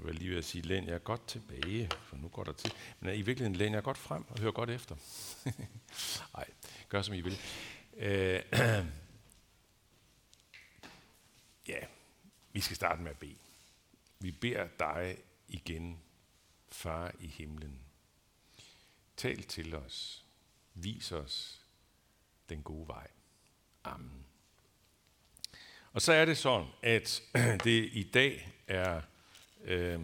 Jeg vil lige ved at sige, læn jeg godt tilbage, for nu går der til. Men i virkeligheden læn jeg godt frem og hør godt efter. Nej, gør som I vil. Øh, ja, vi skal starte med at bede. Vi beder dig igen, Far i himlen. Tal til os. Vis os den gode vej. Amen. Og så er det sådan, at det i dag er øh,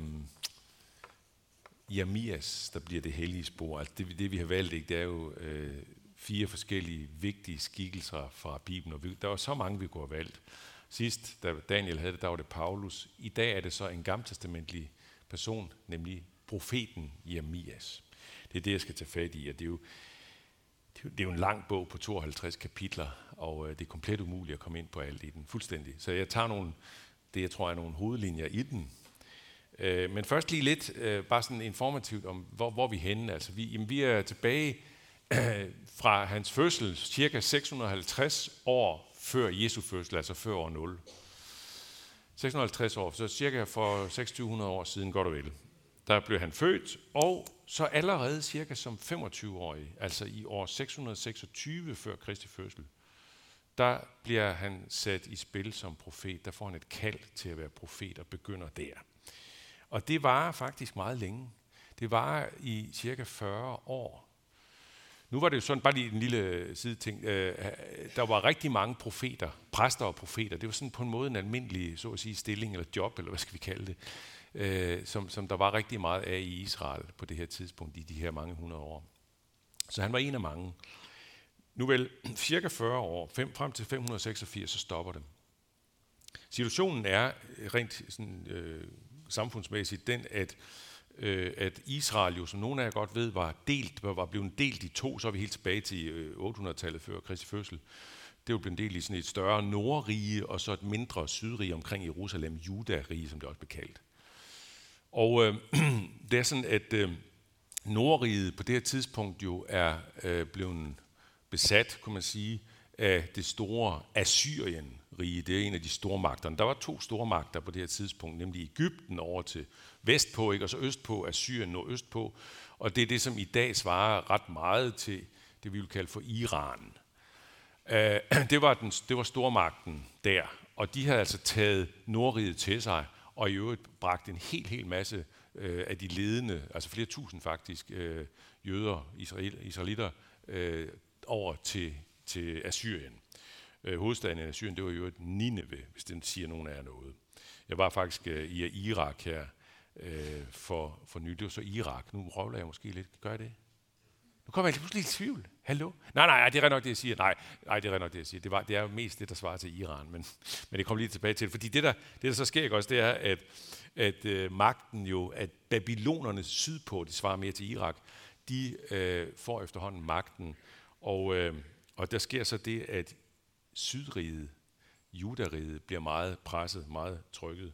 Jeremias, der bliver det hellige spor. Altså det, det vi har valgt, ikke, det er jo øh, fire forskellige vigtige skikkelser fra Bibelen. Og vi, der var så mange, vi kunne have valgt. Sidst, da Daniel havde det, der var det Paulus. I dag er det så en gammeltestamentlig person, nemlig profeten Jeremias. Det er det, jeg skal tage fat i, og det er jo, det er jo en lang bog på 52 kapitler, og øh, det er komplet umuligt at komme ind på alt i den, fuldstændig. Så jeg tager nogle, det jeg tror er nogle hovedlinjer i den. Øh, men først lige lidt, øh, bare sådan informativt om, hvor, hvor vi er henne. Altså, vi, jamen, vi er tilbage fra hans fødsel, cirka 650 år før Jesu fødsel, altså før år 0. 650 år, så cirka for 2600 år siden, godt og vel. Der blev han født, og så allerede cirka som 25-årig, altså i år 626 før Kristi fødsel, der bliver han sat i spil som profet. Der får han et kald til at være profet og begynder der. Og det var faktisk meget længe. Det var i cirka 40 år. Nu var det jo sådan, bare lige en lille øh, sideting, øh, øh, der var rigtig mange profeter, præster og profeter. Det var sådan på en måde en almindelig, så at sige, stilling eller job, eller hvad skal vi kalde det, øh, som, som der var rigtig meget af i Israel på det her tidspunkt, i de her mange hundrede år. Så han var en af mange. Nu vel, cirka 40 år, fem, frem til 586, så stopper det. Situationen er rent sådan, øh, samfundsmæssigt den, at, øh, at Israel jo, som nogle af jer godt ved, var, delt, var blevet delt i to, så er vi helt tilbage til øh, 800-tallet før Kristi fødsel. Det var blevet delt i sådan et større nordrige, og så et mindre sydrige omkring Jerusalem, Juda-rige, som det også blev kaldt. Og øh, det er sådan, at øh, Nordriget på det her tidspunkt jo er øh, blevet besat, kunne man sige, af det store Assyrien, rige, Det er en af de store magter. Der var to store magter på det her tidspunkt, nemlig Ægypten over til vestpå, ikke? og så østpå, Assyrien nordøstpå. Og det er det, som i dag svarer ret meget til det, vi vil kalde for Iran. Øh, det var, den, det var stormagten der, og de havde altså taget Nordriget til sig, og i øvrigt bragt en helt, helt masse øh, af de ledende, altså flere tusind faktisk, øh, jøder, israel, israelitter, øh, over til, til Assyrien. Øh, hovedstaden i Syrien, det var jo et Nineve, hvis den siger nogen af jer noget. Jeg var faktisk øh, i Irak her øh, for, for nylig. Det var så Irak. Nu røvler jeg måske lidt. Gør jeg det? Nu kommer jeg lige pludselig i tvivl. Hallo? Nej, nej, det er nok det, jeg siger. Nej, nej det er nok det, jeg siger. Det, var, det er mest det, der svarer til Iran, men, men det kommer lige tilbage til. Fordi det der, det, der så sker også, det er, at, at øh, magten jo, at babylonerne sydpå, de svarer mere til Irak, de øh, får efterhånden magten. Og, øh, og der sker så det, at sydriget, judariget, bliver meget presset, meget trykket,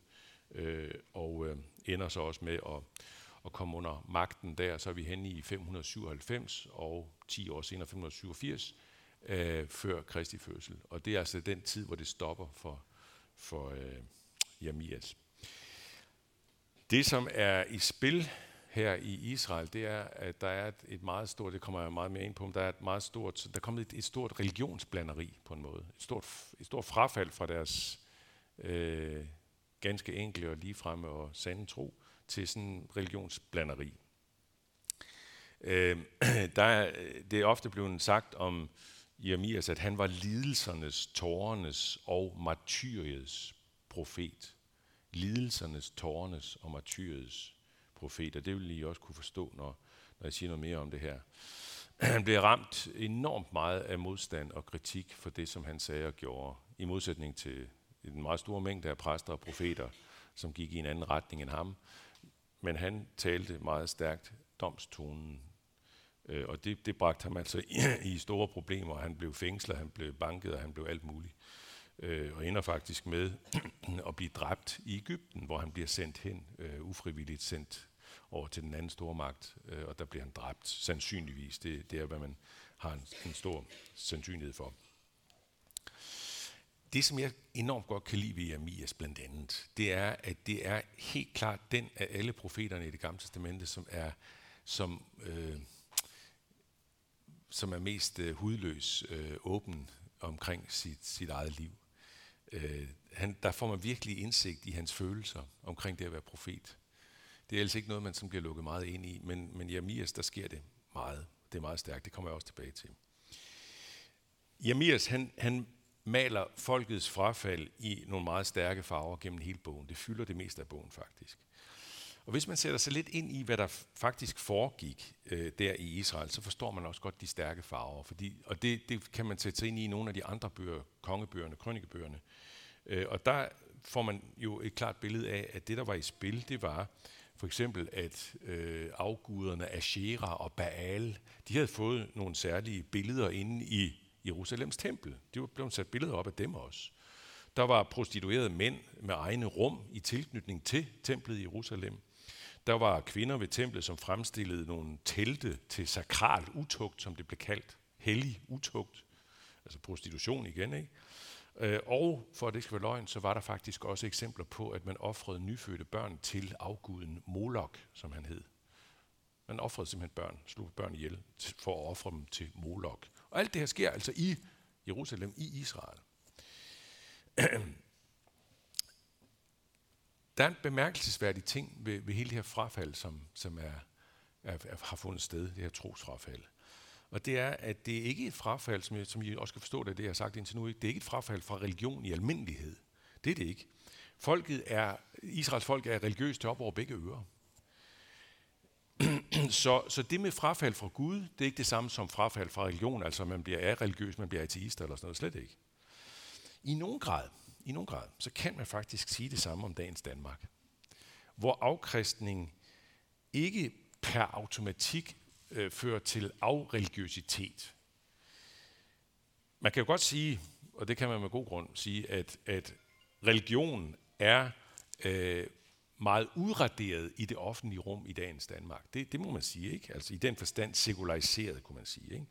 øh, og øh, ender så også med at at komme under magten der. Så er vi henne i 597 og 10 år senere 587 øh, før Kristi fødsel. Og det er altså den tid, hvor det stopper for, for øh, Jamias. Det, som er i spil her i Israel, det er, at der er et, meget stort, det kommer jeg meget mere ind på, der er et meget stort, der er kommet et, et stort religionsblanderi på en måde. Et stort, et stort frafald fra deres øh, ganske enkle og ligefremme og sande tro til sådan religionsblanderi. Øh, der er, det er ofte blevet sagt om Jeremias, at han var lidelsernes, tårernes og martyriets profet. Lidelsernes, tårernes og martyriets profeter. Det vil I også kunne forstå, når, når jeg siger noget mere om det her. Han blev ramt enormt meget af modstand og kritik for det, som han sagde og gjorde, i modsætning til en meget stor mængde af præster og profeter, som gik i en anden retning end ham. Men han talte meget stærkt domstonen, øh, og det, det bragte ham altså i, i store problemer. Han blev fængslet, han blev banket, og han blev alt muligt. Øh, og ender faktisk med at blive dræbt i Ægypten, hvor han bliver sendt hen, øh, ufrivilligt sendt over til den anden store magt, øh, og der bliver han dræbt, sandsynligvis. Det, det er, hvad man har en, en stor sandsynlighed for. det, som jeg enormt godt kan lide ved Jeremias blandt andet, det er, at det er helt klart den af alle profeterne i det gamle testamente, som er, som, øh, som er mest øh, hudløs, øh, åben omkring sit, sit eget liv. Øh, han, der får man virkelig indsigt i hans følelser omkring det at være profet. Det er altså ikke noget, man som bliver lukket meget ind i, men, men Jeremias, der sker det meget. Det er meget stærkt, det kommer jeg også tilbage til. Jamias, han, han maler folkets frafald i nogle meget stærke farver gennem hele bogen. Det fylder det meste af bogen faktisk. Og hvis man sætter sig lidt ind i, hvad der faktisk foregik øh, der i Israel, så forstår man også godt de stærke farver. Fordi, og det, det kan man sætte sig ind i i nogle af de andre bøger, kongebøgerne, krønikebøgerne. Øh, og der får man jo et klart billede af, at det, der var i spil, det var for eksempel, at øh, afguderne Asherah og Baal, de havde fået nogle særlige billeder inde i Jerusalems tempel. De var blevet sat billeder op af dem også. Der var prostituerede mænd med egne rum i tilknytning til templet i Jerusalem. Der var kvinder ved templet, som fremstillede nogle telte til sakral utugt, som det blev kaldt. Hellig utugt. Altså prostitution igen, ikke? Øh, og for at det skal være løgn, så var der faktisk også eksempler på, at man offrede nyfødte børn til afguden Molok, som han hed. Man offrede simpelthen børn, slog børn ihjel for at ofre dem til Molok. Og alt det her sker altså i Jerusalem, i Israel. Der er en bemærkelsesværdig ting ved, ved hele det her frafald, som, som er, er, er, har fundet sted, det her trosfrafald. Og det er, at det ikke er et frafald, som, jeg, som I også kan forstå det, det jeg har sagt indtil nu, ikke? det er ikke et frafald fra religion i almindelighed. Det er det ikke. Folket er, Israels folk er religiøst op over begge ører. så, så det med frafald fra Gud, det er ikke det samme som frafald fra religion, altså man bliver af religiøs, man bliver ateist eller sådan noget, slet ikke. I nogen grad, i nogen grad, så kan man faktisk sige det samme om dagens Danmark. Hvor afkristning ikke per automatik øh, fører til afreligiøsitet. Man kan jo godt sige, og det kan man med god grund sige, at, at religion er øh, meget udraderet i det offentlige rum i dagens Danmark. Det, det må man sige, ikke? Altså i den forstand sekulariseret, kunne man sige, ikke?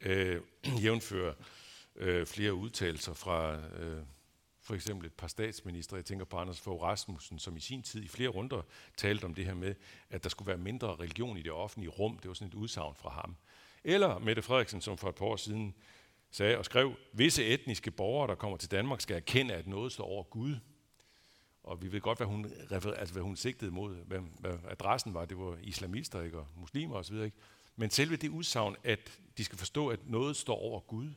Øh, jævnfører øh, flere udtalelser fra øh, for eksempel et par statsminister, jeg tænker på Anders Fogh Rasmussen, som i sin tid i flere runder talte om det her med, at der skulle være mindre religion i det offentlige rum. Det var sådan et udsagn fra ham. Eller Mette Frederiksen, som for et par år siden sagde og skrev, visse etniske borgere, der kommer til Danmark, skal erkende, at noget står over Gud. Og vi ved godt, hvad hun, altså, hvad hun sigtede mod, hvad, hvad adressen var. Det var islamister ikke, og muslimer osv. Ikke? Men selve det udsagn, at de skal forstå, at noget står over Gud,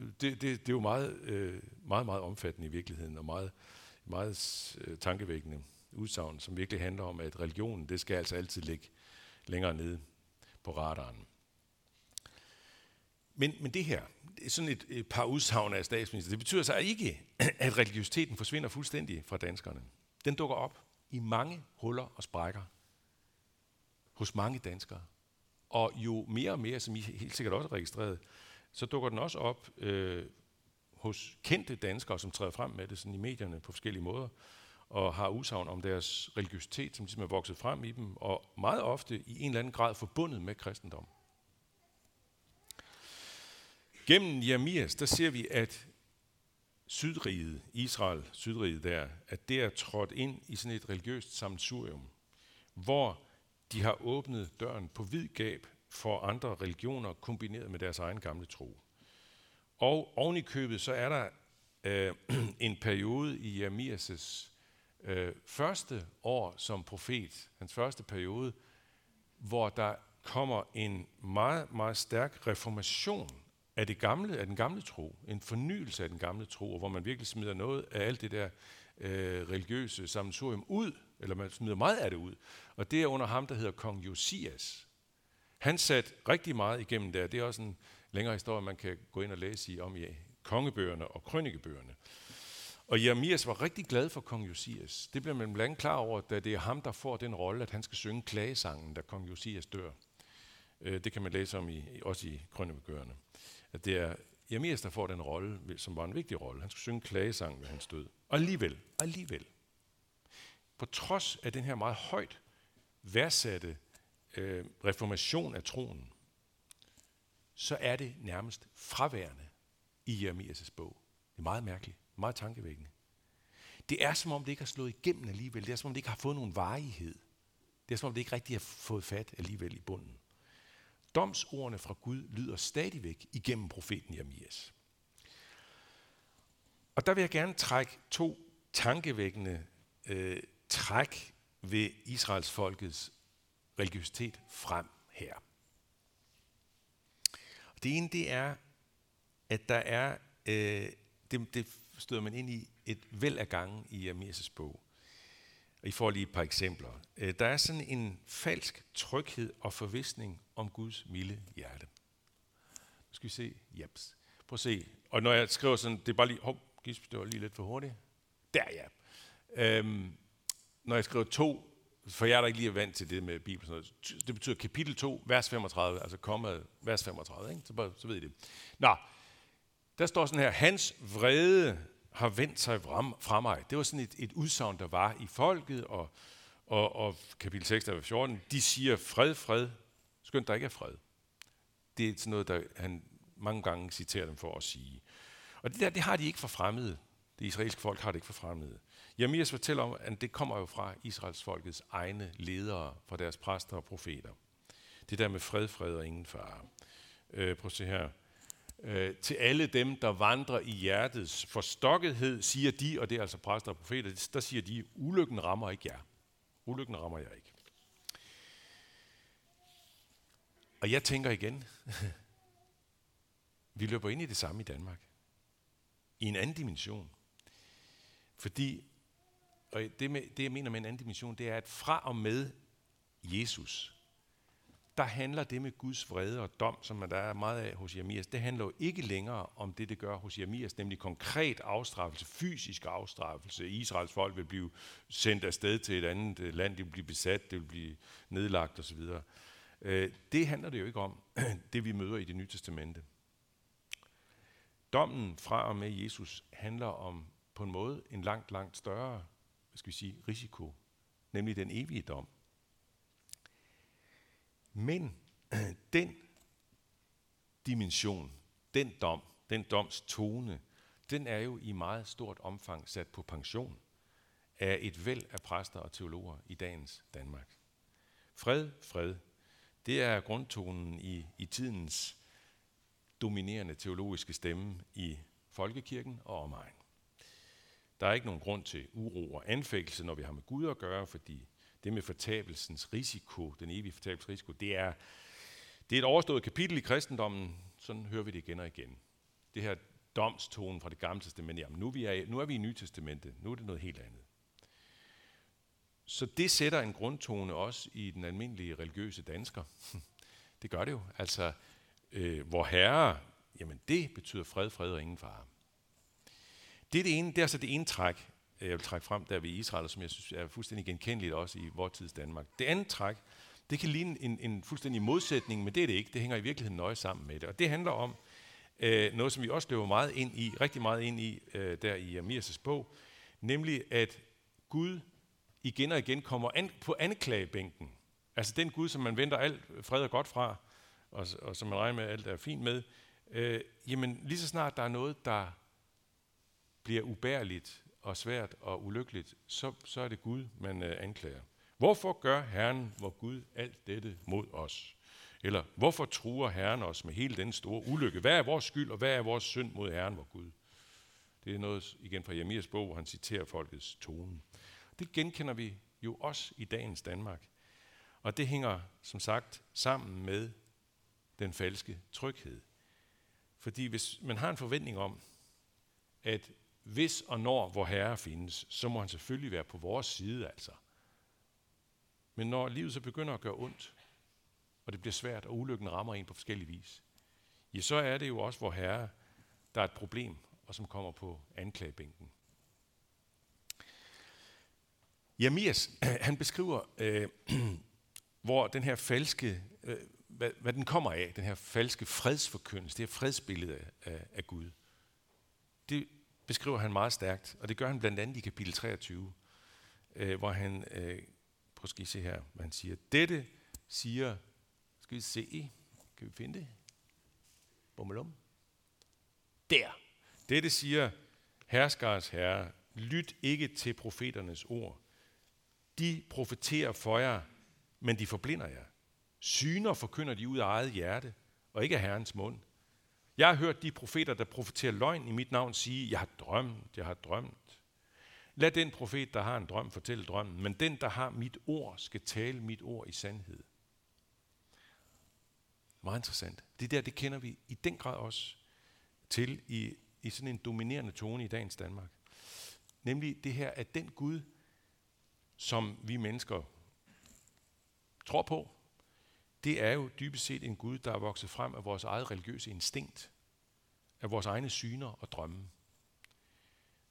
det, det, det er jo meget, øh, meget, meget omfattende i virkeligheden, og meget, meget øh, tankevækkende udsagn, som virkelig handler om, at religionen, det skal altså altid ligge længere nede på radaren. Men, men det her, det er sådan et, et par udsagn af statsminister, det betyder så ikke, at religiøsiteten forsvinder fuldstændig fra danskerne. Den dukker op i mange huller og sprækker hos mange danskere. Og jo mere og mere, som I helt sikkert også har registreret, så dukker den også op øh, hos kendte danskere, som træder frem med det sådan i medierne på forskellige måder, og har udsagn om deres religiøsitet, som ligesom er vokset frem i dem, og meget ofte i en eller anden grad forbundet med kristendom. Gennem Jeremias, der ser vi, at Sydriget, Israel, Sydriget der, at det er trådt ind i sådan et religiøst samsurium, hvor de har åbnet døren på vid gab for andre religioner kombineret med deres egen gamle tro. Og oven i købet, så er der øh, en periode i Jeremias' øh, første år som profet, hans første periode, hvor der kommer en meget, meget stærk reformation af, det gamle, af den gamle tro, en fornyelse af den gamle tro, hvor man virkelig smider noget af alt det der øh, religiøse sammensurium ud, eller man smider meget af det ud. Og det er under ham, der hedder kong Josias. Han satte rigtig meget igennem der. Det er også en længere historie, man kan gå ind og læse i om i kongebøgerne og krønikebøgerne. Og Jeremias var rigtig glad for kong Josias. Det bliver man blandt klar over, da det er ham, der får den rolle, at han skal synge klagesangen, da kong Josias dør. Øh, det kan man læse om i, også i krønikebøgerne. At det er Jeremias, der får den rolle, som var en vigtig rolle. Han skulle synge klagesangen ved hans død. Og alligevel, alligevel, på trods af den her meget højt værdsatte øh, reformation af troen, så er det nærmest fraværende i Jeremias' bog. Det er meget mærkeligt, meget tankevækkende. Det er som om, det ikke har slået igennem alligevel. Det er som om, det ikke har fået nogen varighed. Det er som om, det ikke rigtig har fået fat alligevel i bunden. Domsordene fra Gud lyder stadigvæk igennem profeten Jeremias. Og der vil jeg gerne trække to tankevækkende øh, træk ved Israels folkets religiøsitet frem her. Det ene, det er, at der er, øh, det, det støder man ind i et væld af gange i Amirs' bog. Og I får lige et par eksempler. Øh, der er sådan en falsk tryghed og forvisning om Guds milde hjerte. Nu skal vi se. Jeps. Prøv at se. Og når jeg skriver sådan, det er bare lige, hov, Gisp, det var lige lidt for hurtigt. Der ja. Øhm, når jeg skriver to, for jeg der ikke lige vant til det med Bibelen, sådan noget, det betyder kapitel 2, vers 35, altså kommet vers 35, ikke? Så, bare, så ved I det. Nå, der står sådan her, hans vrede har vendt sig fra mig. Det var sådan et, et udsagn, der var i folket, og, og, og kapitel 6, der 14, de siger fred, fred, skønt der ikke er fred. Det er sådan noget, der han mange gange citerer dem for at sige. Og det der, det har de ikke for fremmede. Det israelske folk har det ikke for fremmede. Jeremias fortæller om, at det kommer jo fra Israels folkets egne ledere, fra deres præster og profeter. Det der med fred, fred og ingen fare. Øh, prøv at se her. Øh, til alle dem, der vandrer i hjertets forstokkethed, siger de, og det er altså præster og profeter, der siger de, ulykken rammer ikke jer. Ulykken rammer jeg ikke. Og jeg tænker igen, vi løber ind i det samme i Danmark. I en anden dimension. Fordi, og det, med, det jeg mener med en anden dimension, det er, at fra og med Jesus, der handler det med Guds vrede og dom, som der er meget af hos Jeremias, det handler jo ikke længere om det, det gør hos Jeremias, nemlig konkret afstraffelse, fysisk afstraffelse. Israels folk vil blive sendt afsted til et andet øh, land, de vil blive besat, det vil blive nedlagt osv. Øh, det handler det jo ikke om, det vi møder i det nye testamente. Dommen fra og med Jesus handler om på en måde en langt, langt større skal vi sige, risiko, nemlig den evige dom. Men den dimension, den dom, den doms tone, den er jo i meget stort omfang sat på pension af et væld af præster og teologer i dagens Danmark. Fred, fred, det er grundtonen i, i tidens dominerende teologiske stemme i folkekirken og omegn. Der er ikke nogen grund til uro og anfægtelse, når vi har med Gud at gøre, fordi det med fortabelsens risiko, den evige fortabelsens risiko, det er, det er et overstået kapitel i kristendommen. Sådan hører vi det igen og igen. Det her domstonen fra det gamle testament, jamen nu er, vi er, nu er vi i Nye Testamente, nu er det noget helt andet. Så det sætter en grundtone også i den almindelige religiøse dansker. Det gør det jo. Altså, øh, hvor herre, jamen det betyder fred, fred og ingen fare. Det er, det, ene, det er så det ene træk, øh, jeg vil trække frem der ved Israel, som jeg synes er fuldstændig genkendeligt også i vores tids Danmark. Det andet træk, det kan ligne en, en fuldstændig modsætning, men det er det ikke. Det hænger i virkeligheden nøje sammen med det. Og det handler om øh, noget, som vi også løber meget ind i, rigtig meget ind i, øh, der i Amias' bog, nemlig at Gud igen og igen kommer an, på anklagebænken. Altså den Gud, som man venter alt fred og godt fra, og, og som man regner med, at alt er fint med, øh, jamen lige så snart der er noget, der bliver ubærligt og svært og ulykkeligt, så, så er det Gud, man øh, anklager. Hvorfor gør Herren, hvor Gud, alt dette mod os? Eller hvorfor truer Herren os med hele den store ulykke? Hvad er vores skyld, og hvad er vores synd mod Herren, vor Gud? Det er noget igen fra Jeremias bog, hvor han citerer folkets tone. Det genkender vi jo også i dagens Danmark. Og det hænger, som sagt, sammen med den falske tryghed. Fordi hvis man har en forventning om, at hvis og når vor Herre findes, så må han selvfølgelig være på vores side altså. Men når livet så begynder at gøre ondt, og det bliver svært, og ulykken rammer en på forskellige vis, ja, så er det jo også vor Herre, der er et problem, og som kommer på anklagebænken. Jamias, han beskriver, øh, hvor den her falske, øh, hvad, hvad den kommer af, den her falske fredsforkyndelse, det her fredsbillede af, af Gud. Det beskriver han meget stærkt, og det gør han blandt andet i kapitel 23, øh, hvor han, øh, prøv at se her, hvad han siger. Dette siger, skal vi se, kan vi finde det? Bummelum. Der. Dette siger herskers herre, lyt ikke til profeternes ord. De profeterer for jer, men de forblinder jer. Syner forkynder de ud af eget hjerte, og ikke af Herrens mund. Jeg har hørt de profeter, der profeterer løgn i mit navn, sige, jeg har drømt, jeg har drømt. Lad den profet, der har en drøm, fortælle drømmen, men den, der har mit ord, skal tale mit ord i sandhed. Meget interessant. Det der, det kender vi i den grad også til i, i sådan en dominerende tone i dagens Danmark. Nemlig det her, at den Gud, som vi mennesker tror på, det er jo dybest set en Gud, der er vokset frem af vores eget religiøse instinkt, af vores egne syner og drømme.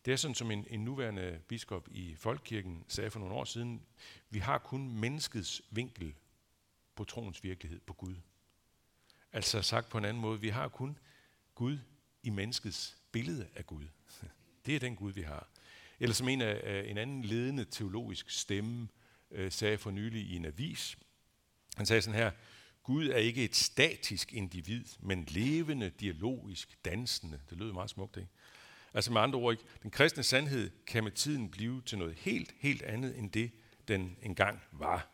Det er sådan, som en, en nuværende biskop i Folkekirken sagde for nogle år siden, vi har kun menneskets vinkel på troens virkelighed på Gud. Altså sagt på en anden måde, vi har kun Gud i menneskets billede af Gud. Det er den Gud, vi har. Eller som en, af, en anden ledende teologisk stemme øh, sagde for nylig i en avis, han sagde sådan her, Gud er ikke et statisk individ, men levende, dialogisk, dansende. Det lød meget smukt, ikke? Altså med andre ord, ikke? den kristne sandhed kan med tiden blive til noget helt, helt andet end det, den engang var.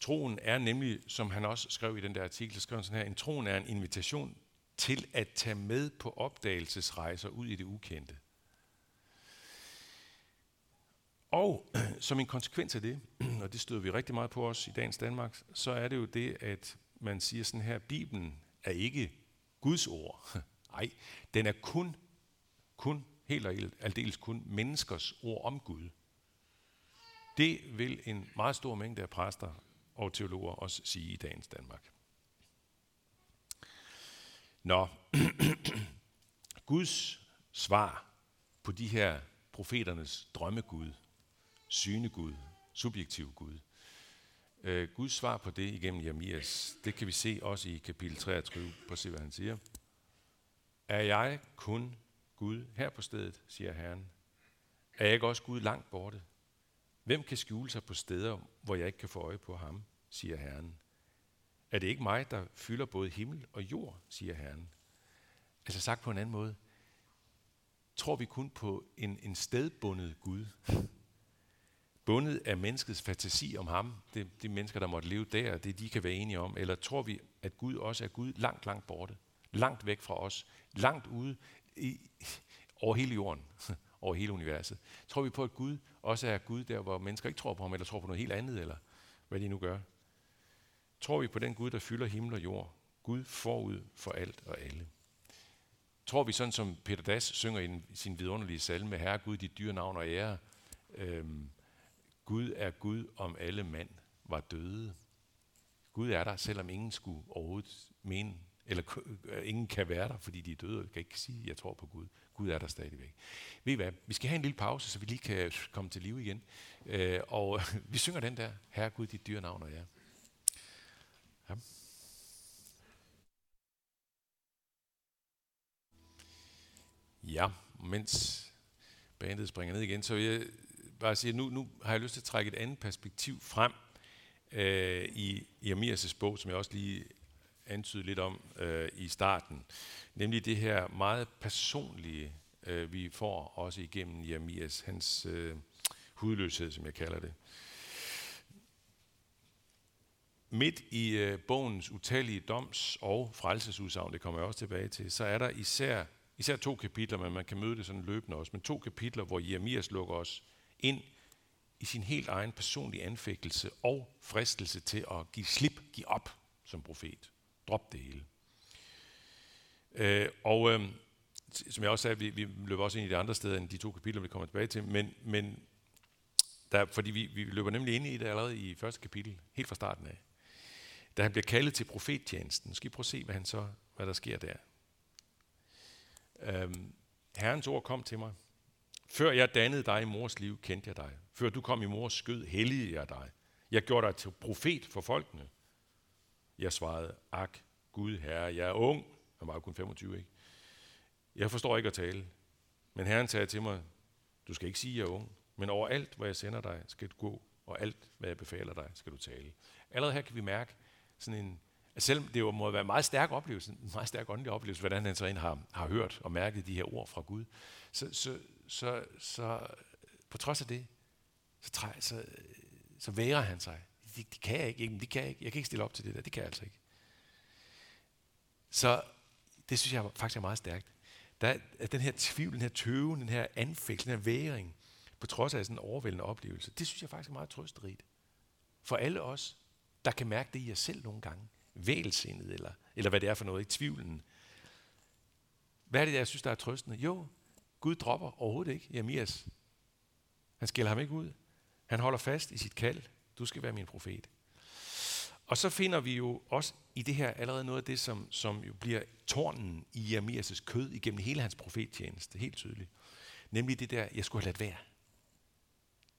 Troen er nemlig, som han også skrev i den der artikel, skrev han sådan her, en troen er en invitation til at tage med på opdagelsesrejser ud i det ukendte. Og som en konsekvens af det, og det støder vi rigtig meget på os i dagens Danmark, så er det jo det, at man siger sådan her, Bibelen er ikke Guds ord. Nej, den er kun, kun, helt og aldeles kun menneskers ord om Gud. Det vil en meget stor mængde af præster og teologer også sige i dagens Danmark. Nå, Guds svar på de her profeternes drømmegud, synegud, subjektiv Gud. Øh, Guds svar på det igennem Jeremias, det kan vi se også i kapitel 23. På se, hvad han siger. Er jeg kun Gud her på stedet, siger Herren? Er jeg ikke også Gud langt borte? Hvem kan skjule sig på steder, hvor jeg ikke kan få øje på ham, siger Herren. Er det ikke mig, der fylder både himmel og jord, siger Herren. Altså sagt på en anden måde, tror vi kun på en, en stedbundet Gud, bundet af menneskets fantasi om ham, det, de mennesker, der måtte leve der, det de kan være enige om, eller tror vi, at Gud også er Gud langt, langt borte, langt væk fra os, langt ude i, over hele jorden, over hele universet. Tror vi på, at Gud også er Gud der, hvor mennesker ikke tror på ham, eller tror på noget helt andet, eller hvad de nu gør? Tror vi på den Gud, der fylder himmel og jord? Gud forud for alt og alle. Tror vi sådan, som Peter Das synger i sin vidunderlige salme, Herre Gud, dit dyre navn og ære, øhm, Gud er Gud, om alle mand var døde. Gud er der, selvom ingen skulle overhovedet mene, eller øh, ingen kan være der, fordi de er døde, kan ikke sige, at jeg tror på Gud. Gud er der stadigvæk. Ved I hvad? Vi skal have en lille pause, så vi lige kan komme til live igen. Øh, og vi synger den der, Herre Gud, dit dyre navn og ære. Ja. Ja, mens bandet springer ned igen, så vil jeg bare sige, at nu, nu har jeg lyst til at trække et andet perspektiv frem øh, i Jeremias' bog, som jeg også lige antydede lidt om øh, i starten. Nemlig det her meget personlige, øh, vi får også igennem Jeremias, hans øh, hudløshed, som jeg kalder det. Midt i øh, bogens utallige doms- og frelsesudsagn, det kommer jeg også tilbage til, så er der især, især to kapitler, men man kan møde det sådan løbende også, men to kapitler, hvor Jeremias lukker os ind i sin helt egen personlige anfægtelse og fristelse til at give slip, give op som profet. Drop det hele. Øh, og øh, som jeg også sagde, vi, vi løber også ind i de andre steder end de to kapitler, vi kommer tilbage til, men, men der, fordi vi, vi løber nemlig ind i det allerede i første kapitel, helt fra starten af. Da han bliver kaldet til profettjenesten, skal I prøve at se, hvad, han så, hvad der sker der. Øhm, Herrens ord kom til mig. Før jeg dannede dig i mors liv, kendte jeg dig. Før du kom i mors skød, helligede jeg dig. Jeg gjorde dig til profet for folkene. Jeg svarede, ak, Gud herre, jeg er ung. Jeg var jo kun 25, ikke? Jeg forstår ikke at tale. Men Herren sagde til mig, du skal ikke sige, at jeg er ung, men over alt, hvor jeg sender dig, skal du gå, og alt, hvad jeg befaler dig, skal du tale. Allerede her kan vi mærke sådan en at selvom det jo må være en meget stærk oplevelse, en meget stærk åndelig oplevelse, hvordan han så ind har, har hørt og mærket de her ord fra Gud, så, så, så, så på trods af det, så, træ, så, så værer han sig. Det, det kan jeg ikke, det kan jeg ikke, jeg kan ikke stille op til det der, det kan jeg altså ikke. Så det synes jeg faktisk er meget stærkt. Der er den her tvivl, den her tøven, den her anfægt, den her væring, på trods af sådan en overvældende oplevelse, det synes jeg faktisk er meget trøsterigt. For alle os, der kan mærke det i jer selv nogle gange. Vælsindet, eller, eller hvad det er for noget, i tvivlen. Hvad er det, jeg synes, der er trøstende? Jo, Gud dropper overhovedet ikke Jeremias. Han skælder ham ikke ud. Han holder fast i sit kald. Du skal være min profet. Og så finder vi jo også i det her allerede noget af det, som, som jo bliver tårnen i Jeremias' kød igennem hele hans profettjeneste, helt tydeligt. Nemlig det der, jeg skulle have ladt være.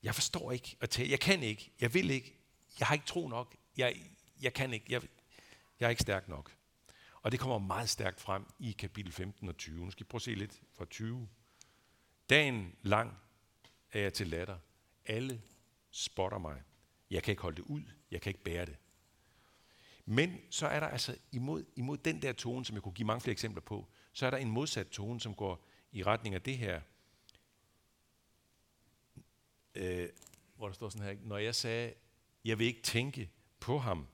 Jeg forstår ikke at tale. Jeg kan ikke. Jeg vil ikke. Jeg har ikke tro nok. Jeg, jeg kan ikke. Jeg, jeg er ikke stærk nok. Og det kommer meget stærkt frem i kapitel 15 og 20. Nu skal I prøve at se lidt fra 20. Dagen lang er jeg til latter. Alle spotter mig. Jeg kan ikke holde det ud. Jeg kan ikke bære det. Men så er der altså imod, imod den der tone, som jeg kunne give mange flere eksempler på, så er der en modsat tone, som går i retning af det her. Øh, hvor der står sådan her, når jeg sagde, jeg vil ikke tænke på ham,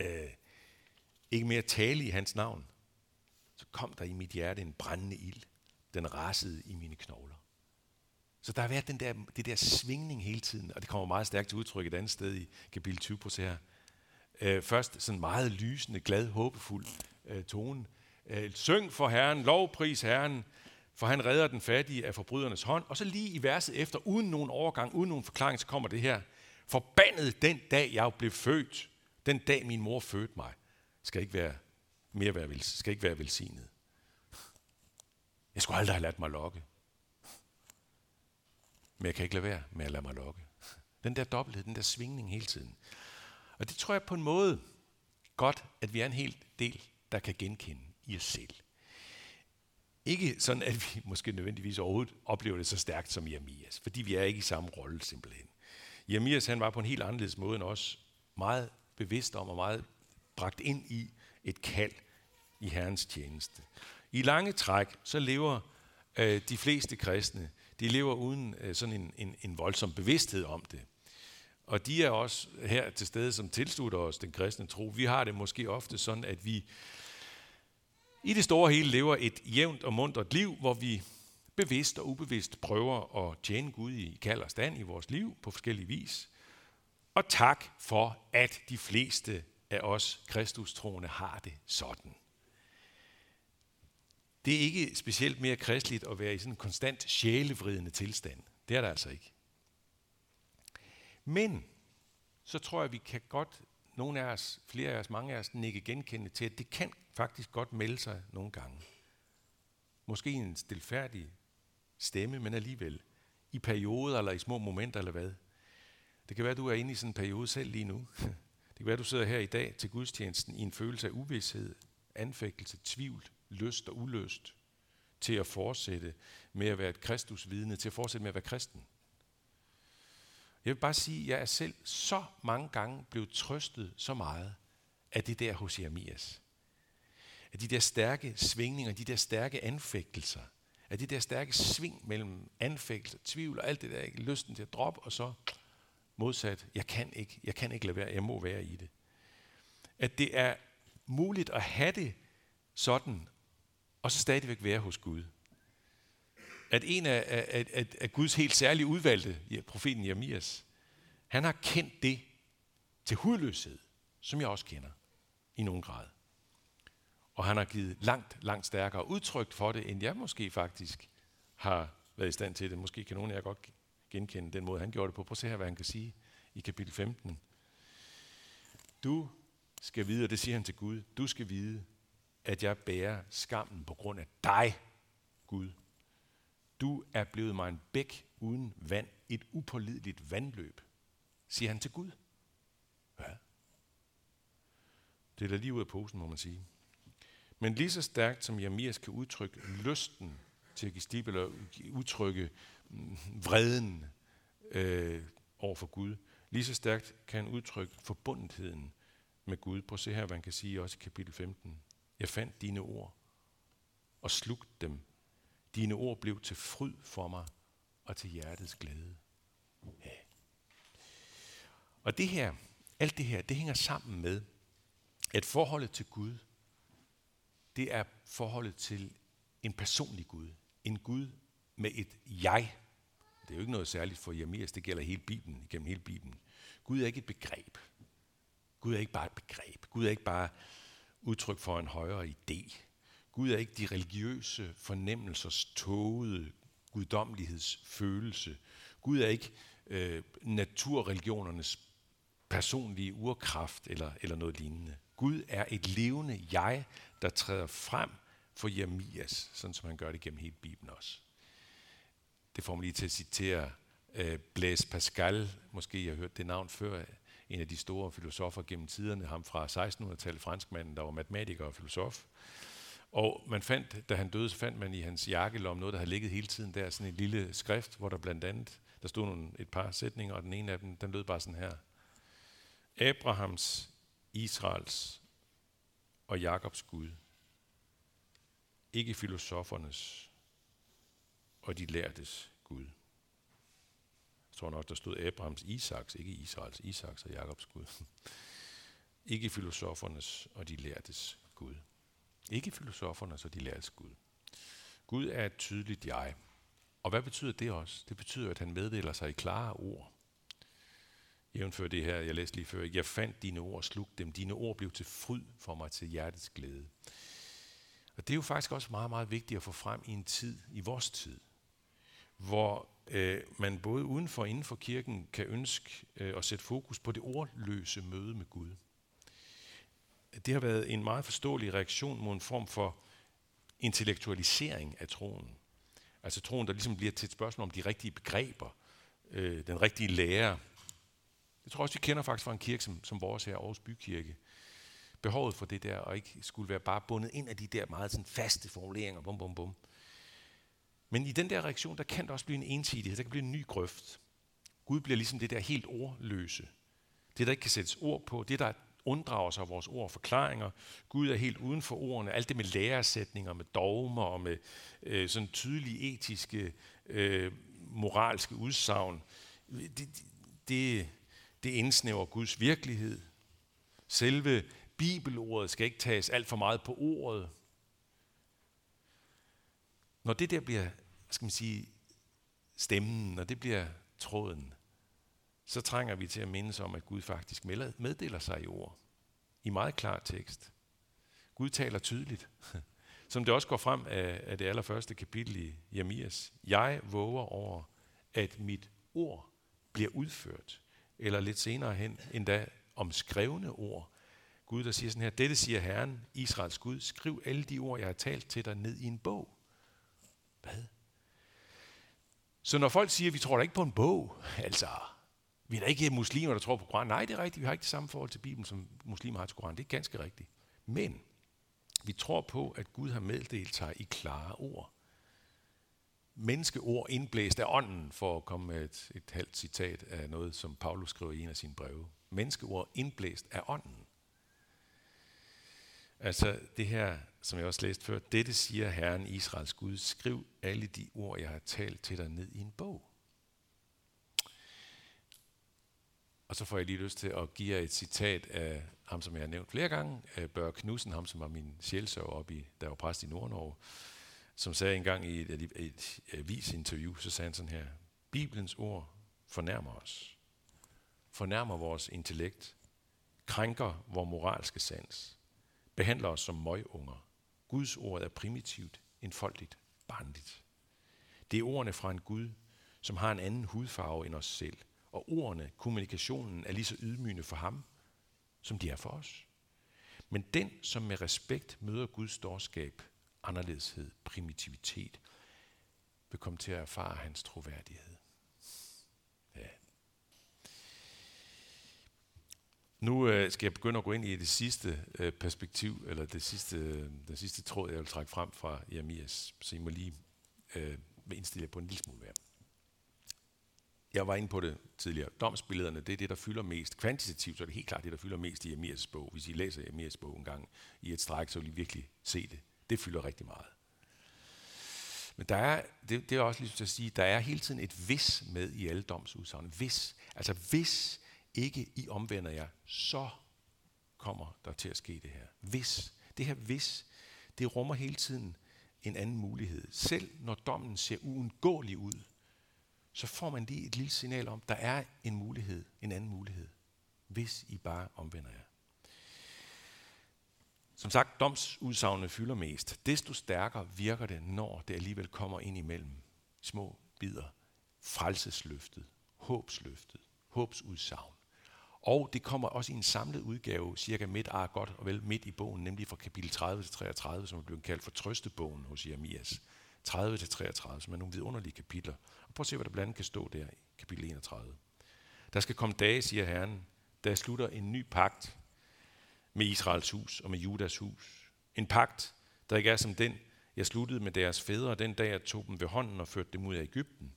øh, ikke mere tale i hans navn, så kom der i mit hjerte en brændende ild. Den rasede i mine knogler. Så der har været den der, det der svingning hele tiden, og det kommer meget stærkt til udtryk et andet sted i kapitel 20 på her. Øh, først sådan meget lysende, glad, håbefuld øh, tone. Øh, syng for Herren, lovpris Herren, for han redder den fattige af forbrydernes hånd. Og så lige i verset efter, uden nogen overgang, uden nogen forklaring, så kommer det her. Forbandet den dag, jeg blev født, den dag min mor fødte mig, skal ikke være mere være, skal ikke være velsignet. Jeg skulle aldrig have ladt mig lokke. Men jeg kan ikke lade være med at lade mig lokke. Den der dobbelthed, den der svingning hele tiden. Og det tror jeg på en måde godt, at vi er en hel del, der kan genkende i os selv. Ikke sådan, at vi måske nødvendigvis overhovedet oplever det så stærkt som Jeremias, fordi vi er ikke i samme rolle simpelthen. Jeremias han var på en helt anderledes måde end os, meget bevidst om og meget bragt ind i et kald i Herrens tjeneste. I lange træk, så lever øh, de fleste kristne, de lever uden øh, sådan en, en, en voldsom bevidsthed om det. Og de er også her til stede, som tilslutter os den kristne tro. Vi har det måske ofte sådan, at vi i det store hele lever et jævnt og mundret liv, hvor vi bevidst og ubevidst prøver at tjene Gud i kald og stand i vores liv på forskellige vis. Og tak for, at de fleste af os kristustroende har det sådan. Det er ikke specielt mere kristeligt at være i sådan en konstant sjælevridende tilstand. Det er der altså ikke. Men så tror jeg, vi kan godt, nogle af os, flere af os, mange af os, ikke genkende til, at det kan faktisk godt melde sig nogle gange. Måske en stilfærdig stemme, men alligevel. I perioder eller i små momenter eller hvad. Det kan være, at du er inde i sådan en periode selv lige nu. Det kan være, at du sidder her i dag til gudstjenesten i en følelse af uvidshed, anfægtelse, tvivl, lyst og uløst til at fortsætte med at være et kristusvidne, til at fortsætte med at være kristen. Jeg vil bare sige, at jeg er selv så mange gange blevet trøstet så meget af det der hos Jeremias. Af de der stærke svingninger, de der stærke anfægtelser. Af det der stærke sving mellem anfægtelser, tvivl og alt det der, ikke? lysten til at droppe, og så modsat, jeg kan ikke, jeg kan ikke lade være, jeg må være i det. At det er muligt at have det sådan, og så stadigvæk være hos Gud at en af, af, af, af Guds helt særlige udvalgte, profeten Jeremias, han har kendt det til hudløshed, som jeg også kender i nogen grad. Og han har givet langt, langt stærkere udtryk for det, end jeg måske faktisk har været i stand til det. Måske kan nogen af jer godt genkende den måde, han gjorde det på. Prøv at se her, hvad han kan sige i kapitel 15. Du skal vide, og det siger han til Gud, du skal vide, at jeg bærer skammen på grund af dig, Gud, du er blevet mig en bæk uden vand, et upålideligt vandløb, siger han til Gud. Ja. Det er da lige ud af posen, må man sige. Men lige så stærkt som Jeremias kan udtrykke lysten til at give stib, eller udtrykke vreden øh, over for Gud, lige så stærkt kan han udtrykke forbundetheden med Gud. Prøv at se her, hvad han kan sige også i kapitel 15. Jeg fandt dine ord og slugte dem. Dine ord blev til fryd for mig og til hjertets glæde. Ja. Og det her, alt det her, det hænger sammen med, at forholdet til Gud, det er forholdet til en personlig Gud. En Gud med et jeg. Det er jo ikke noget særligt for Jeremias, det gælder hele Bibelen, igennem hele Bibelen. Gud er ikke et begreb. Gud er ikke bare et begreb. Gud er ikke bare udtryk for en højere idé. Gud er ikke de religiøse fornemmelsers tågede guddommelighedsfølelse. Gud er ikke øh, naturreligionernes personlige urkraft eller, eller noget lignende. Gud er et levende jeg, der træder frem for Jeremias, sådan som han gør det gennem hele Bibelen også. Det får mig lige til at citere øh, Blaise Pascal, måske jeg har hørt det navn før, en af de store filosofer gennem tiderne, ham fra 1600-tallet, franskmanden, der var matematiker og filosof. Og man fandt, da han døde, så fandt man i hans jakkelom noget, der havde ligget hele tiden der, sådan en lille skrift, hvor der blandt andet, der stod nogle, et par sætninger, og den ene af dem, den lød bare sådan her. Abrahams, Israels og Jakobs Gud. Ikke filosofernes og de lærtes Gud. Jeg tror nok, der stod Abrahams Isaks, ikke Israels, Isaks og Jakobs Gud. ikke filosofernes og de lærtes Gud. Ikke filosofernes og de lærtes Gud. Gud er et tydeligt jeg. Og hvad betyder det også? Det betyder, at han meddeler sig i klare ord. Jævnfør det her, jeg læste lige før. Jeg fandt dine ord og slugte dem. Dine ord blev til fryd for mig til hjertets glæde. Og det er jo faktisk også meget, meget vigtigt at få frem i en tid, i vores tid, hvor øh, man både uden for og inden for kirken kan ønske øh, at sætte fokus på det ordløse møde med Gud. Det har været en meget forståelig reaktion mod en form for intellektualisering af troen. Altså troen, der ligesom bliver til et spørgsmål om de rigtige begreber, øh, den rigtige lære. Jeg tror også, vi kender faktisk fra en kirke som, som vores her, Aarhus Bykirke, behovet for det der, og ikke skulle være bare bundet ind af de der meget sådan faste formuleringer, bum, bum, bum. Men i den der reaktion, der kan der også blive en ensidighed, der kan blive en ny grøft. Gud bliver ligesom det der helt ordløse. Det, der ikke kan sættes ord på, det, der unddrager sig af vores ord og forklaringer. Gud er helt uden for ordene. Alt det med læresætninger, med dogmer og med øh, sådan tydelige etiske, øh, moralske udsagn. Det, det, det indsnæver Guds virkelighed. Selve bibelordet skal ikke tages alt for meget på ordet. Når det der bliver, skal man sige, stemmen, når det bliver tråden, så trænger vi til at mindes om, at Gud faktisk meddeler sig i ord. I meget klar tekst. Gud taler tydeligt. Som det også går frem af, af det allerførste kapitel i Jamias. Jeg våger over, at mit ord bliver udført. Eller lidt senere hen, endda om skrevne ord. Gud, der siger sådan her, dette siger Herren, Israels Gud, skriv alle de ord, jeg har talt til dig ned i en bog. Hvad? Så når folk siger, at vi tror da ikke på en bog, altså, vi er da ikke muslimer, der tror på Koranen. Nej, det er rigtigt. Vi har ikke det samme forhold til Bibelen, som muslimer har til Koranen. Det er ganske rigtigt. Men vi tror på, at Gud har meddelt sig i klare ord. Menneskeord indblæst af ånden, for at komme med et, et halvt citat af noget, som Paulus skriver i en af sine breve. Menneskeord indblæst af ånden. Altså det her, som jeg også læste før, dette siger Herren Israels Gud, skriv alle de ord, jeg har talt til dig ned i en bog. Og så får jeg lige lyst til at give jer et citat af ham, som jeg har nævnt flere gange, af Børge Knudsen, ham som var min sjælsøver op i, der var præst i Nordnorge, som sagde engang i et, et, et avisinterview, så sagde han sådan her, Bibelens ord fornærmer os, fornærmer vores intellekt, krænker vores moralske sans, behandler os som møgunger. Guds ord er primitivt, enfoldigt, barnligt. Det er ordene fra en Gud, som har en anden hudfarve end os selv, og ordene, kommunikationen, er lige så ydmygende for ham, som de er for os. Men den, som med respekt møder Guds dårskab, anderledeshed, primitivitet, vil komme til at erfare hans troværdighed. Nu øh, skal jeg begynde at gå ind i det sidste øh, perspektiv, eller det sidste, øh, den sidste tråd, jeg vil trække frem fra Jeremias, så I må lige øh, indstille jer på en lille smule mere. Jeg var inde på det tidligere. Domsbillederne, det er det, der fylder mest. Kvantitativt så er det helt klart det, der fylder mest i Jeremias bog. Hvis I læser Jeremias bog en gang i et stræk, så vil I virkelig se det. Det fylder rigtig meget. Men der er, det, det er også lige at sige, der er hele tiden et hvis med i alle domsudsagn. Hvis. Altså hvis ikke I omvender jer, så kommer der til at ske det her. Hvis. Det her hvis, det rummer hele tiden en anden mulighed. Selv når dommen ser uundgåelig ud, så får man lige et lille signal om, der er en mulighed, en anden mulighed, hvis I bare omvender jer. Som sagt, domsudsagnene fylder mest. Desto stærkere virker det, når det alligevel kommer ind imellem små bidder. Frelsesløftet, håbsløftet, håbsudsagn. Og det kommer også i en samlet udgave, cirka midt, ah, godt og vel midt i bogen, nemlig fra kapitel 30 til 33, som er blevet kaldt for trøstebogen hos Jeremias. 30 til 33, som er nogle vidunderlige kapitler. Og prøv at se, hvad der blandt andet kan stå der i kapitel 31. Der skal komme dage, siger Herren, der slutter en ny pagt med Israels hus og med Judas hus. En pagt, der ikke er som den, jeg sluttede med deres fædre den dag, jeg tog dem ved hånden og førte dem ud af Ægypten.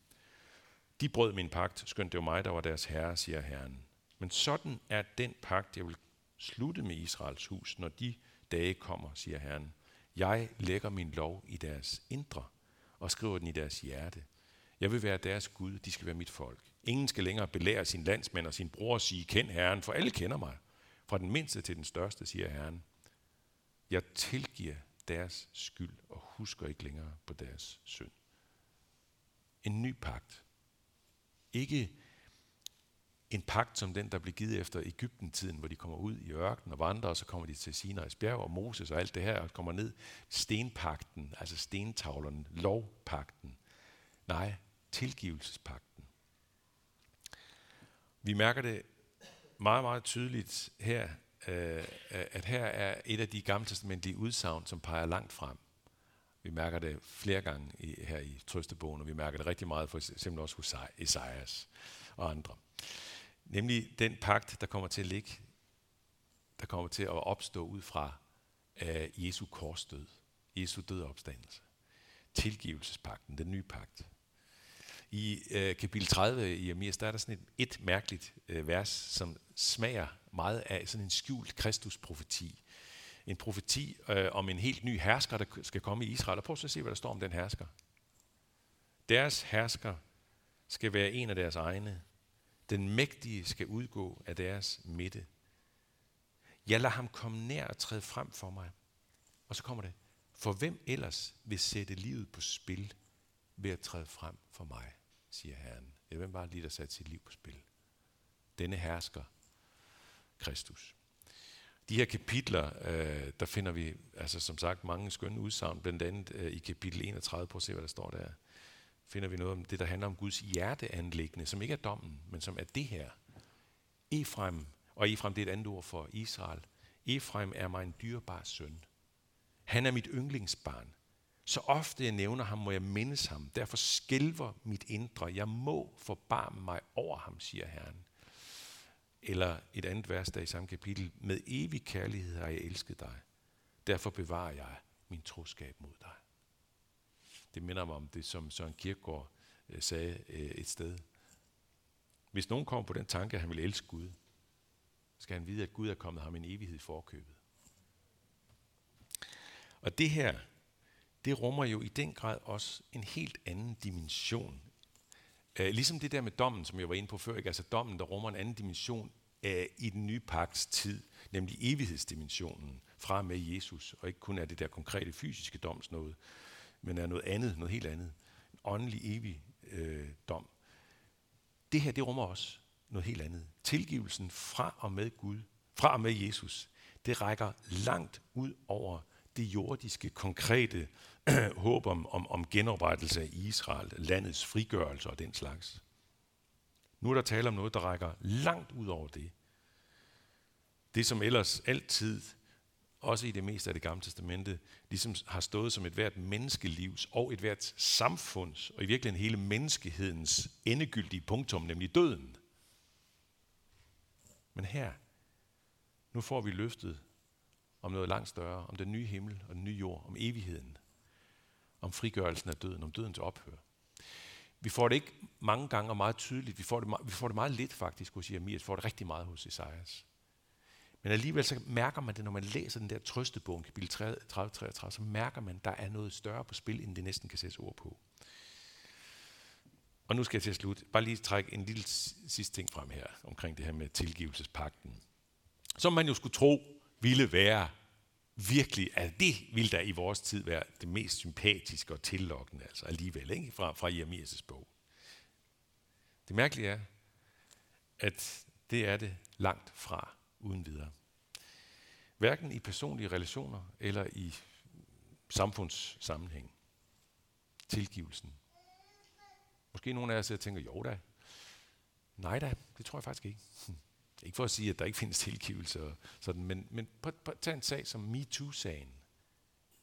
De brød min pagt, skønt det var mig, der var deres herre, siger Herren. Men sådan er den pagt, jeg vil slutte med Israels hus, når de dage kommer, siger Herren. Jeg lægger min lov i deres indre og skriver den i deres hjerte. Jeg vil være deres Gud, de skal være mit folk. Ingen skal længere belære sin landsmænd og sin bror og sige, kend Herren, for alle kender mig. Fra den mindste til den største, siger Herren. Jeg tilgiver deres skyld og husker ikke længere på deres synd. En ny pagt. Ikke en pagt som den, der blev givet efter Ægypten-tiden, hvor de kommer ud i ørkenen og vandrer, og så kommer de til Sinai's bjerg og Moses og alt det her, og kommer ned. Stenpakten, altså stentavlerne, lovpakten. Nej, tilgivelsespakten. Vi mærker det meget, meget tydeligt her, øh, øh at her er et af de gamle testamentlige udsagn, som peger langt frem. Vi mærker det flere gange i, her i Trøstebogen, og vi mærker det rigtig meget for eksempel også hos Esajas og andre. Nemlig den pagt, der kommer til at ligge, der kommer til at opstå ud fra uh, Jesu korsdød, Jesu død og opstandelse. Tilgivelsespakten, den nye pagt. I uh, kapitel 30 i Amias, der er der sådan et, et mærkeligt uh, vers, som smager meget af sådan en skjult Kristus-profeti. En profeti uh, om en helt ny hersker, der skal komme i Israel. Og prøv at se, hvad der står om den hersker. Deres hersker skal være en af deres egne, den mægtige skal udgå af deres midte. Jeg lader ham komme nær og træde frem for mig. Og så kommer det. For hvem ellers vil sætte livet på spil ved at træde frem for mig, siger Herren. Ja, hvem var lige, der satte sit liv på spil? Denne hersker, Kristus. De her kapitler, øh, der finder vi, altså som sagt, mange skønne udsagn, blandt andet øh, i kapitel 31, prøv at se, hvad der står der finder vi noget om det, der handler om Guds hjerteanlæggende, som ikke er dommen, men som er det her. Efrem, og Efrem det er et andet ord for Israel. Efrem er mig en dyrbar søn. Han er mit yndlingsbarn. Så ofte jeg nævner ham, må jeg mindes ham. Derfor skælver mit indre. Jeg må forbarme mig over ham, siger Herren. Eller et andet vers der i samme kapitel. Med evig kærlighed har jeg elsket dig. Derfor bevarer jeg min troskab mod dig. Det minder mig om det, som Søren Kierkegaard øh, sagde øh, et sted. Hvis nogen kommer på den tanke, at han vil elske Gud, skal han vide, at Gud er kommet ham en evighed i forkøbet. Og det her, det rummer jo i den grad også en helt anden dimension. Øh, ligesom det der med dommen, som jeg var inde på før, ikke? altså dommen, der rummer en anden dimension øh, i den nye pagts tid, nemlig evighedsdimensionen fra med Jesus, og ikke kun er det der konkrete fysiske doms noget, men er noget andet, noget helt andet. En åndelig evig øh, dom. Det her, det rummer også noget helt andet. Tilgivelsen fra og med Gud, fra og med Jesus, det rækker langt ud over det jordiske, konkrete håb om, om, om genoprettelse af Israel, landets frigørelse og den slags. Nu er der tale om noget, der rækker langt ud over det. Det, som ellers altid også i det meste af det gamle testamente, ligesom har stået som et hvert menneskelivs og et hvert samfunds, og i virkeligheden hele menneskehedens endegyldige punktum, nemlig døden. Men her, nu får vi løftet om noget langt større, om den nye himmel og den nye jord, om evigheden, om frigørelsen af døden, om dødens ophør. Vi får det ikke mange gange og meget tydeligt. Vi får det, vi får det meget lidt faktisk hos Jeremias. Vi får det rigtig meget hos Esajas. Men alligevel så mærker man det, når man læser den der trøstebog, kapitel 30-33, så mærker man, at der er noget større på spil, end det næsten kan sættes ord på. Og nu skal jeg til at slutte. Bare lige trække en lille sidste ting frem her, omkring det her med tilgivelsespakten. Som man jo skulle tro ville være virkelig, at det ville da i vores tid være det mest sympatiske og tillokkende, altså alligevel, ikke? Fra, fra Jeremias' bog. Det mærkelige er, at det er det langt fra uden videre. Hverken i personlige relationer eller i samfundssammenhæng. Tilgivelsen. Måske nogle af jer sidder og tænker, jo da. Nej da, det tror jeg faktisk ikke. Hm. Ikke for at sige, at der ikke findes tilgivelse, og sådan, men, men på, på, tag en sag som MeToo-sagen.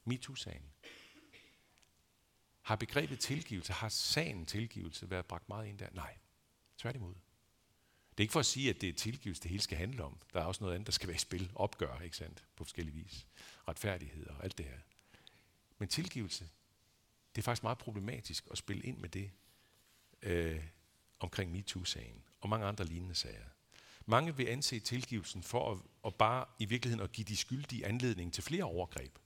MeToo-sagen. Har begrebet tilgivelse, har sagen tilgivelse været bragt meget ind der? Nej, tværtimod. Det er ikke for at sige, at det er tilgivelse, det hele skal handle om. Der er også noget andet, der skal være i spil. Opgør, ikke sandt? På forskellige vis. Retfærdighed og alt det her. Men tilgivelse, det er faktisk meget problematisk at spille ind med det øh, omkring MeToo-sagen og mange andre lignende sager. Mange vil anse tilgivelsen for at, at bare i virkeligheden at give de skyldige anledning til flere overgreb.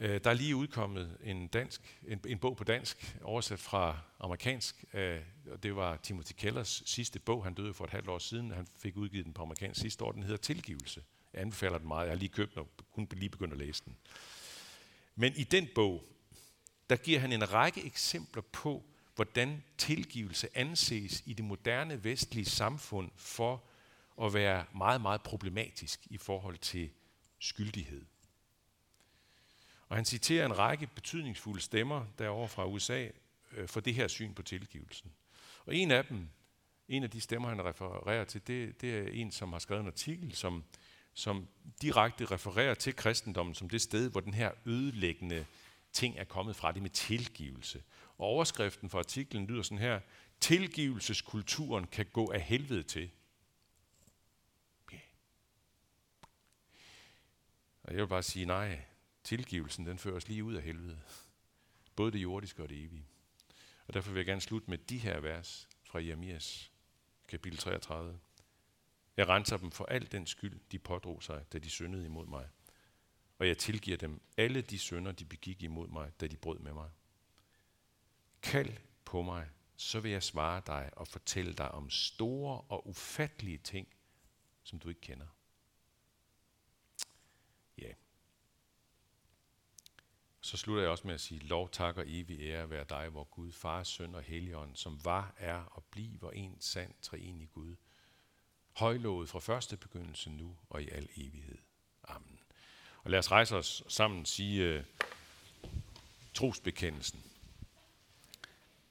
Øh, der er lige udkommet en, dansk, en, en bog på dansk, oversat fra amerikansk. Øh, og det var Timothy Kellers sidste bog. Han døde for et halvt år siden. Han fik udgivet den på amerikansk sidste år. Den hedder Tilgivelse. Jeg anbefaler den meget. Jeg har lige købt den og kun lige begyndt at læse den. Men i den bog, der giver han en række eksempler på, hvordan tilgivelse anses i det moderne vestlige samfund for at være meget, meget problematisk i forhold til skyldighed. Og han citerer en række betydningsfulde stemmer derovre fra USA øh, for det her syn på tilgivelsen. Og en af dem, en af de stemmer, han refererer til, det, det er en, som har skrevet en artikel, som, som direkte refererer til kristendommen som det sted, hvor den her ødelæggende ting er kommet fra, det med tilgivelse. Og overskriften for artiklen lyder sådan her, tilgivelseskulturen kan gå af helvede til. Og jeg vil bare sige nej, tilgivelsen den fører os lige ud af helvede. Både det jordiske og det evige. Og derfor vil jeg gerne slutte med de her vers fra Jeremias kapitel 33. Jeg renser dem for al den skyld, de pådrog sig, da de syndede imod mig. Og jeg tilgiver dem alle de synder, de begik imod mig, da de brød med mig. Kald på mig, så vil jeg svare dig og fortælle dig om store og ufattelige ting, som du ikke kender. Ja. Så slutter jeg også med at sige, lov, tak og evig ære være dig, hvor Gud, Far, Søn og Helligånd, som var, er og bliver en sand treenig Gud. Højlovet fra første begyndelse nu og i al evighed. Amen. Og lad os rejse os sammen og sige uh, trosbekendelsen.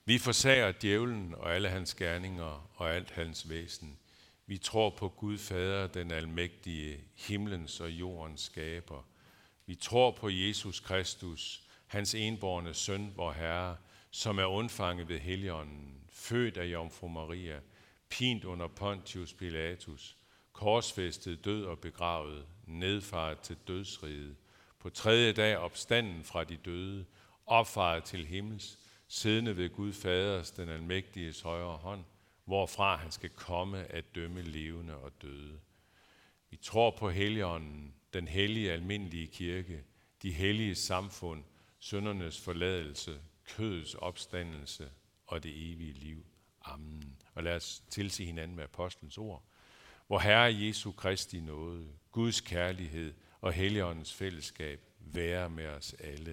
Vi forsager djævlen og alle hans gerninger og alt hans væsen. Vi tror på Gud Fader, den almægtige, himlens og jordens skaber. Vi tror på Jesus Kristus, hans enborne søn, vor Herre, som er undfanget ved Helligånden, født af Jomfru Maria, pint under Pontius Pilatus, korsfæstet, død og begravet, nedfaret til dødsriget, på tredje dag opstanden fra de døde, opfaret til himmels, siddende ved Gud Faders, den almægtiges højre hånd, hvorfra han skal komme at dømme levende og døde. Vi tror på Helligånden, den hellige almindelige kirke, de hellige samfund, søndernes forladelse, kødets opstandelse og det evige liv. Amen. Og lad os tilse hinanden med apostlens ord. Hvor Herre Jesu Kristi nåde, Guds kærlighed og Helligåndens fællesskab være med os alle.